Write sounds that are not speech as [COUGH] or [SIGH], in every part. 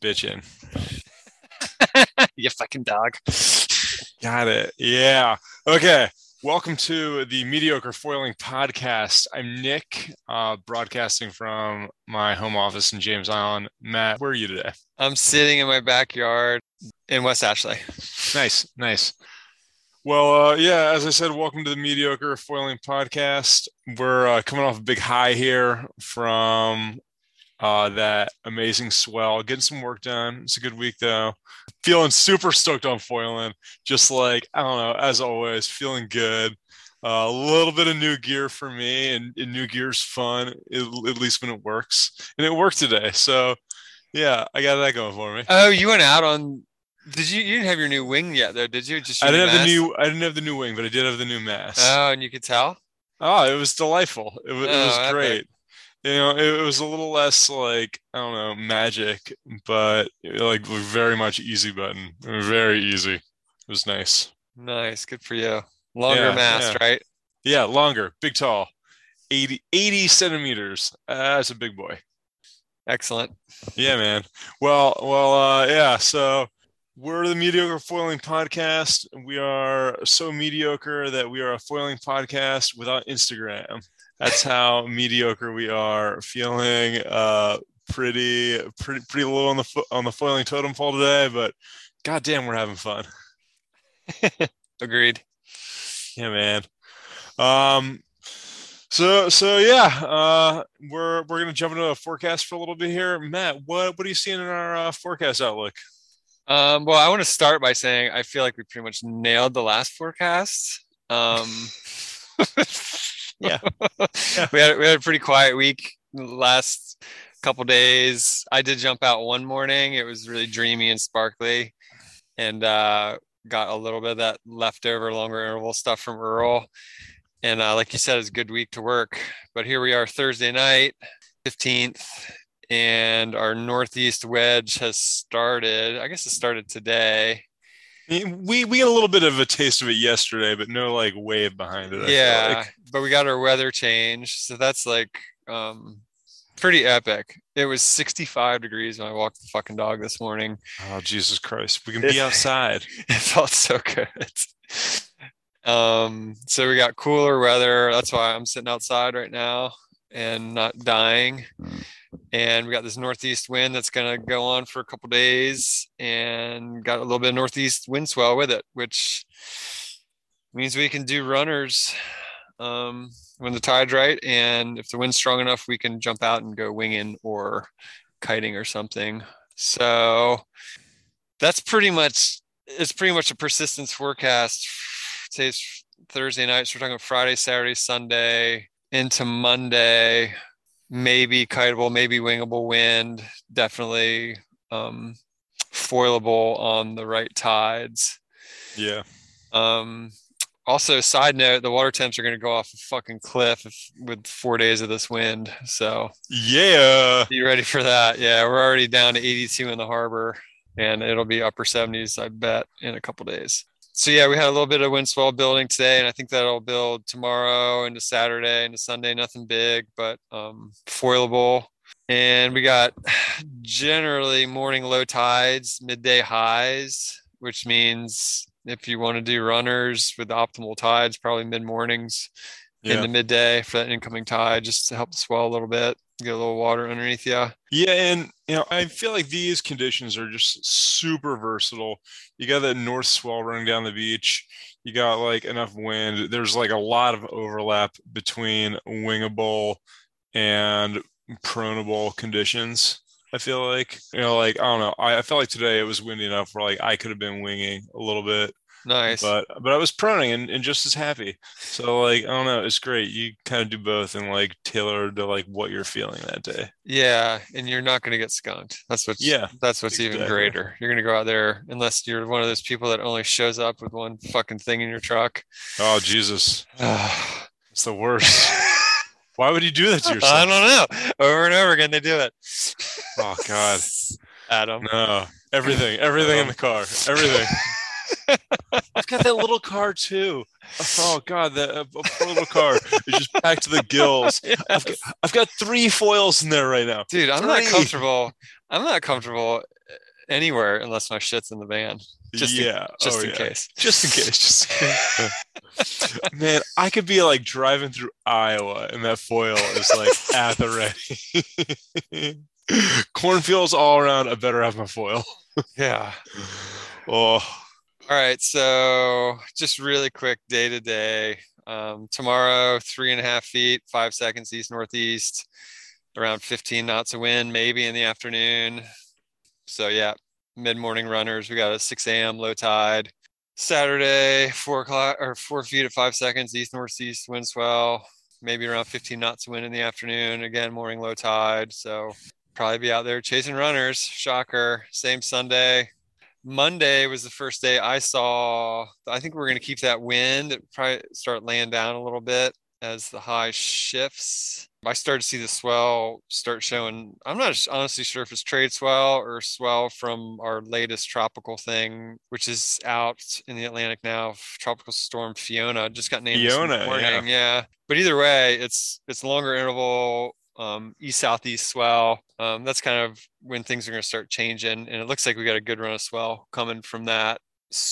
Bitchin'. [LAUGHS] you fucking dog. Got it. Yeah. Okay. Welcome to the Mediocre Foiling Podcast. I'm Nick, uh, broadcasting from my home office in James Island. Matt, where are you today? I'm sitting in my backyard in West Ashley. Nice, nice. Well, uh, yeah, as I said, welcome to the Mediocre Foiling Podcast. We're uh, coming off a big high here from uh, that amazing swell, getting some work done. It's a good week though. Feeling super stoked on foiling. Just like, I don't know, as always, feeling good. Uh, a little bit of new gear for me, and, and new gear's fun, at, at least when it works. And it worked today. So, yeah, I got that going for me. Oh, you went out on. Did you? You didn't have your new wing yet, though, did you? Just I didn't have the new. I didn't have the new wing, but I did have the new mask. Oh, and you could tell. Oh, it was delightful. It, was, oh, it was great you know it, was a little less like i don't know magic but like very much easy button. Very easy. It was nice. Nice. Good for you. Longer yeah, yeah. right? Yeah longer. Big tall. 80 80 centimeters. Uh, that's a big boy. Excellent. Yeah man. Well well uh yeah so we're the mediocre foiling podcast we are so mediocre that we are a foiling podcast without instagram that's how [LAUGHS] mediocre we are. Feeling uh, pretty, pretty, pretty low on the fo- on the foiling totem pole today, but goddamn, we're having fun. [LAUGHS] Agreed. Yeah, man. Um, so so yeah, uh, we're we're gonna jump into a forecast for a little bit here. Matt, what what are you seeing in our uh, forecast outlook? Um, well, I want to start by saying I feel like we pretty much nailed the last forecast. Um, [LAUGHS] yeah. yeah. [LAUGHS] we had we had a pretty quiet week last couple days. I did jump out one morning. It was really dreamy and sparkly, and uh, got a little bit of that leftover longer interval stuff from Earl. And uh, like you said, it's a good week to work. But here we are Thursday night, 15th, and our northeast wedge has started. I guess it started today. We we got a little bit of a taste of it yesterday, but no like wave behind it. I yeah, like. but we got our weather change, so that's like um pretty epic. It was 65 degrees when I walked the fucking dog this morning. Oh Jesus Christ, we can be [LAUGHS] outside. it felt so good. Um, so we got cooler weather. That's why I'm sitting outside right now and not dying. And we got this northeast wind that's going to go on for a couple days and got a little bit of northeast wind swell with it which means we can do runners um, when the tide's right. And if the wind's strong enough we can jump out and go winging or kiting or something. So that's pretty much it's pretty much a persistence forecast. Today's thursday night so we're talking friday saturday sunday into monday maybe kiteable, maybe wingable wind, definitely um, foilable on the right tides. Yeah. Um, also, side note, the water temps are going to go off a fucking cliff if, with four days of this wind. So, yeah. Be ready for that. Yeah. We're already down to 82 in the harbor and it'll be upper 70s, I bet, in a couple days so yeah, we had a little bit of wind swell building today, and I think that'll build tomorrow into Saturday into Sunday. Nothing big, but um, foilable. And we got generally morning low tides, midday highs, which means if you want to do runners with optimal tides, probably mid mornings yeah. in the midday for that incoming tide, just to help the swell a little bit get a little water underneath you. Yeah, and you know, I feel like these conditions are just super versatile. You got that north swell running down the beach. You got like enough wind. There's like a lot of overlap between wingable and pronable conditions. I feel like you know, like I don't know. I, I felt like today it was windy enough where like I could have been winging a little bit Nice. But but I was proning and, and just as happy. So like I don't know, it's great. You kind of do both and like tailor to like what you're feeling that day. Yeah, and you're not gonna get skunked. That's what's yeah. That's what's exactly. even greater. You're gonna go out there unless you're one of those people that only shows up with one fucking thing in your truck. Oh Jesus. [SIGHS] it's the worst. Why would you do that to yourself? [LAUGHS] I don't know. Over and over again they do it. Oh God. [LAUGHS] Adam. No. Everything. Everything in the car. Everything. [LAUGHS] I've got that little car too. Oh God, the uh, poor little car is just packed to the gills. [LAUGHS] Yes. I've, got, I've, got, three foils in there right now. Dude, I'm three. not comfortable. I'm not comfortable anywhere unless my shit's in the van. Just in- yeah, Just oh, in yeah. case. Just in case. Just in case. [LAUGHS] Man, I could be like driving through Iowa and that foil is like [LAUGHS] at the ready. Cornfields all around. I better have my foil. Yeah. Oh, All right. So just really quick day to day. Um, tomorrow, three and a half feet, five seconds east northeast, around 15 knots of wind, maybe in the afternoon. So yeah, mid morning runners. We got a 6 a.m. low tide. Saturday, four o'clock or four feet at five seconds east northeast wind swell, maybe around 15 knots of wind in the afternoon. Again, morning low tide. So probably be out there chasing runners. Shocker. Same Sunday. Monday was the first day I saw. I think we're going to keep that wind, It probably start laying down a little bit as the high shifts. I started to see the swell start showing. I'm not honestly sure if it's trade swell or swell from our latest tropical thing, which is out in the Atlantic now. Tropical storm Fiona just got named Fiona, this morning. Yeah. But either way, it's it's longer interval um, east southeast swell. Um, that's kind of when things are going to start changing, and it looks like we got a good run of swell coming from that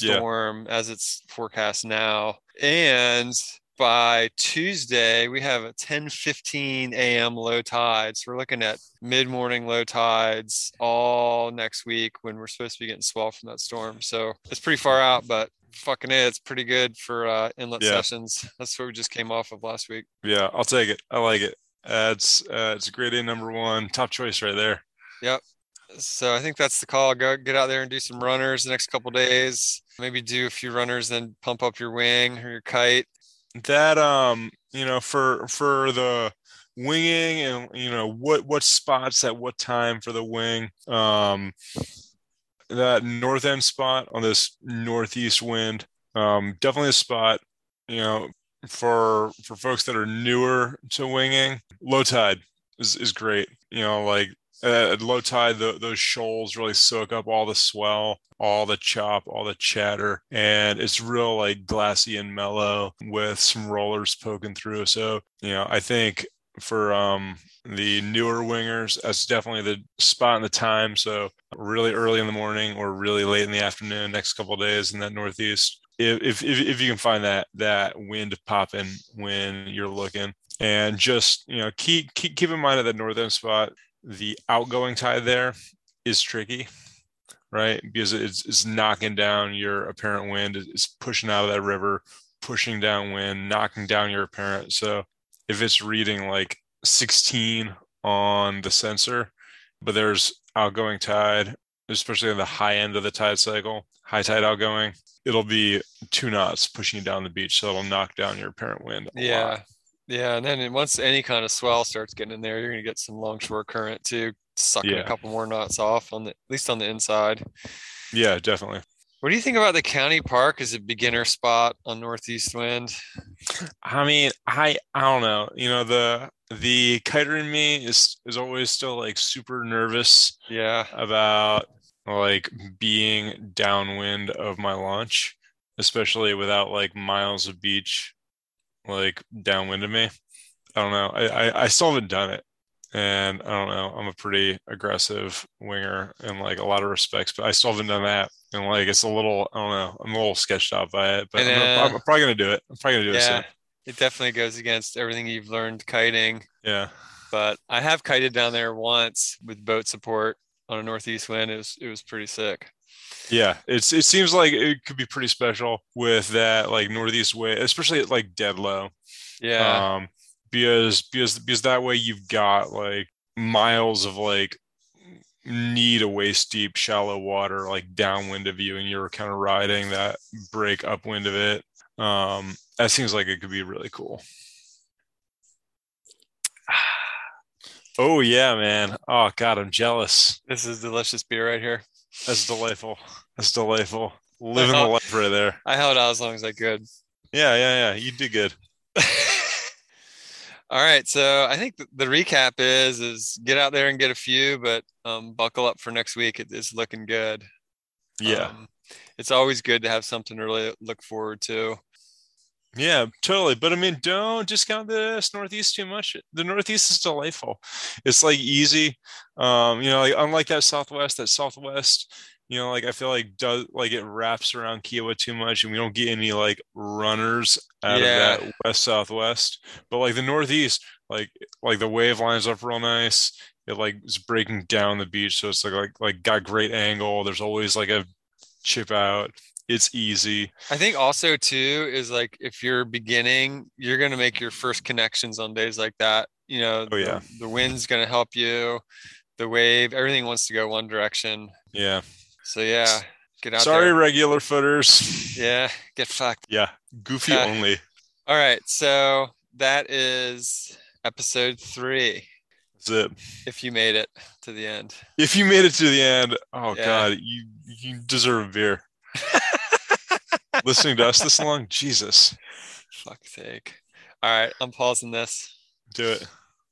Yeah. storm as it's forecast now. And by Tuesday, we have a 10 15 a.m. low tide. So we're looking at mid morning low tides all next week when we're supposed to be getting swell from that storm. So it's pretty far out, but fucking it, it's pretty good for uh, inlet Yeah. sessions. That's what we just came off of last week. yeah, I'll take it. I like it. Uh, it's uh, it's a great A number one, top choice right there. Yep. So I think that's the call. Go get out there and do some runners the next couple days. Maybe do a few runners, then pump up your wing or your kite. That um, you know, for for the winging and you know what what spots at what time for the wing. Um, that north end spot on this northeast wind, um, definitely a spot. You know, for for folks that are newer to winging, low tide is is great. You know, like uh, at low tide, the, those shoals really soak up all the swell, all the chop, all the chatter, and it's real like glassy and mellow with some rollers poking through. So, you know, I think for um, the newer wingers, that's definitely the spot and the time. So, really early in the morning or really late in the afternoon, next couple days in that northeast. If, if if you can find that that wind popping when you're looking, and just you know keep keep keep in mind at the northern spot, the outgoing tide there is tricky, right? Because it's, it's knocking down your apparent wind, it's pushing out of that river, pushing downwind, knocking down your apparent. So if it's reading like 16 on the sensor, but there's outgoing tide, especially on the high end of the tide cycle, high tide outgoing, it'll be two knots pushing you down the beach. So it'll knock down your apparent wind. Yeah. lot. Yeah. And then once any kind of swell starts getting in there, you're going to get some longshore current too, sucking Yeah. a couple more knots off on the, at least on the inside. Yeah, definitely. What do you think about the county park as a beginner spot on northeast wind? I mean, I I don't know. You know, the the kiter in me is is always still like super nervous Yeah. about like being downwind of my launch, especially without like miles of beach like downwind of me. I don't know. I, I, I still haven't done it. And I don't know. I'm a pretty aggressive winger in like a lot of respects, but I still haven't done that. And like it's a little, I don't know, I'm a little sketched out by it, but I I'm, gonna- uh, I'm probably gonna do it. I'm probably gonna do it soon. It definitely goes against everything you've learned kiting. Yeah. But I have kited down there once with boat support on a northeast wind. It was it was pretty sick. Yeah, it's it seems like it could be pretty special with that like northeast wind, especially at like dead low. Yeah. Um because because because that way you've got like miles of like knee to waist deep shallow water like downwind of you and you're kind of riding that break upwind of it. Um that seems like it could be really cool. [SIGHS] Oh yeah, man. Oh god, I'm jealous. this is delicious beer right here. That's delightful. That's delightful. Living the Uh-huh. life right there. I held out as long as I could. Yeah, yeah, yeah. You did good. [LAUGHS] All right, so I think the recap is is get out there and get a few, but um, buckle up for next week. It is looking good. Yeah. Um, it's always good to have something to really look forward to. Yeah, totally. But I mean, don't discount this Northeast too much. The Northeast is delightful. It's like easy. Um, you know, like unlike that Southwest, that Southwest, you know, like I feel like does like it wraps around Kiawah too much and we don't get any like runners out Yeah. of that west southwest. But like the Northeast, like like the wave lines up real nice. It like is breaking down the beach, so it's like like like got great angle. There's always like a chip out. It's easy. I think also too is like if you're beginning, you're gonna make your first connections on days like that. You know, Oh, yeah. the, the wind's gonna help you, the wave, everything wants to go one direction. Yeah. So yeah, get out Sorry, there. regular footers. Yeah, get fucked. Yeah, goofy Uh, [LAUGHS] only. All right, so that is episode three. That's it. If you made it to the end. If you made it to the end, oh Yeah. god, you you deserve a beer. [LAUGHS] Listening to us this long, Jesus, Fuck's sake. All right, I'm pausing this. do it.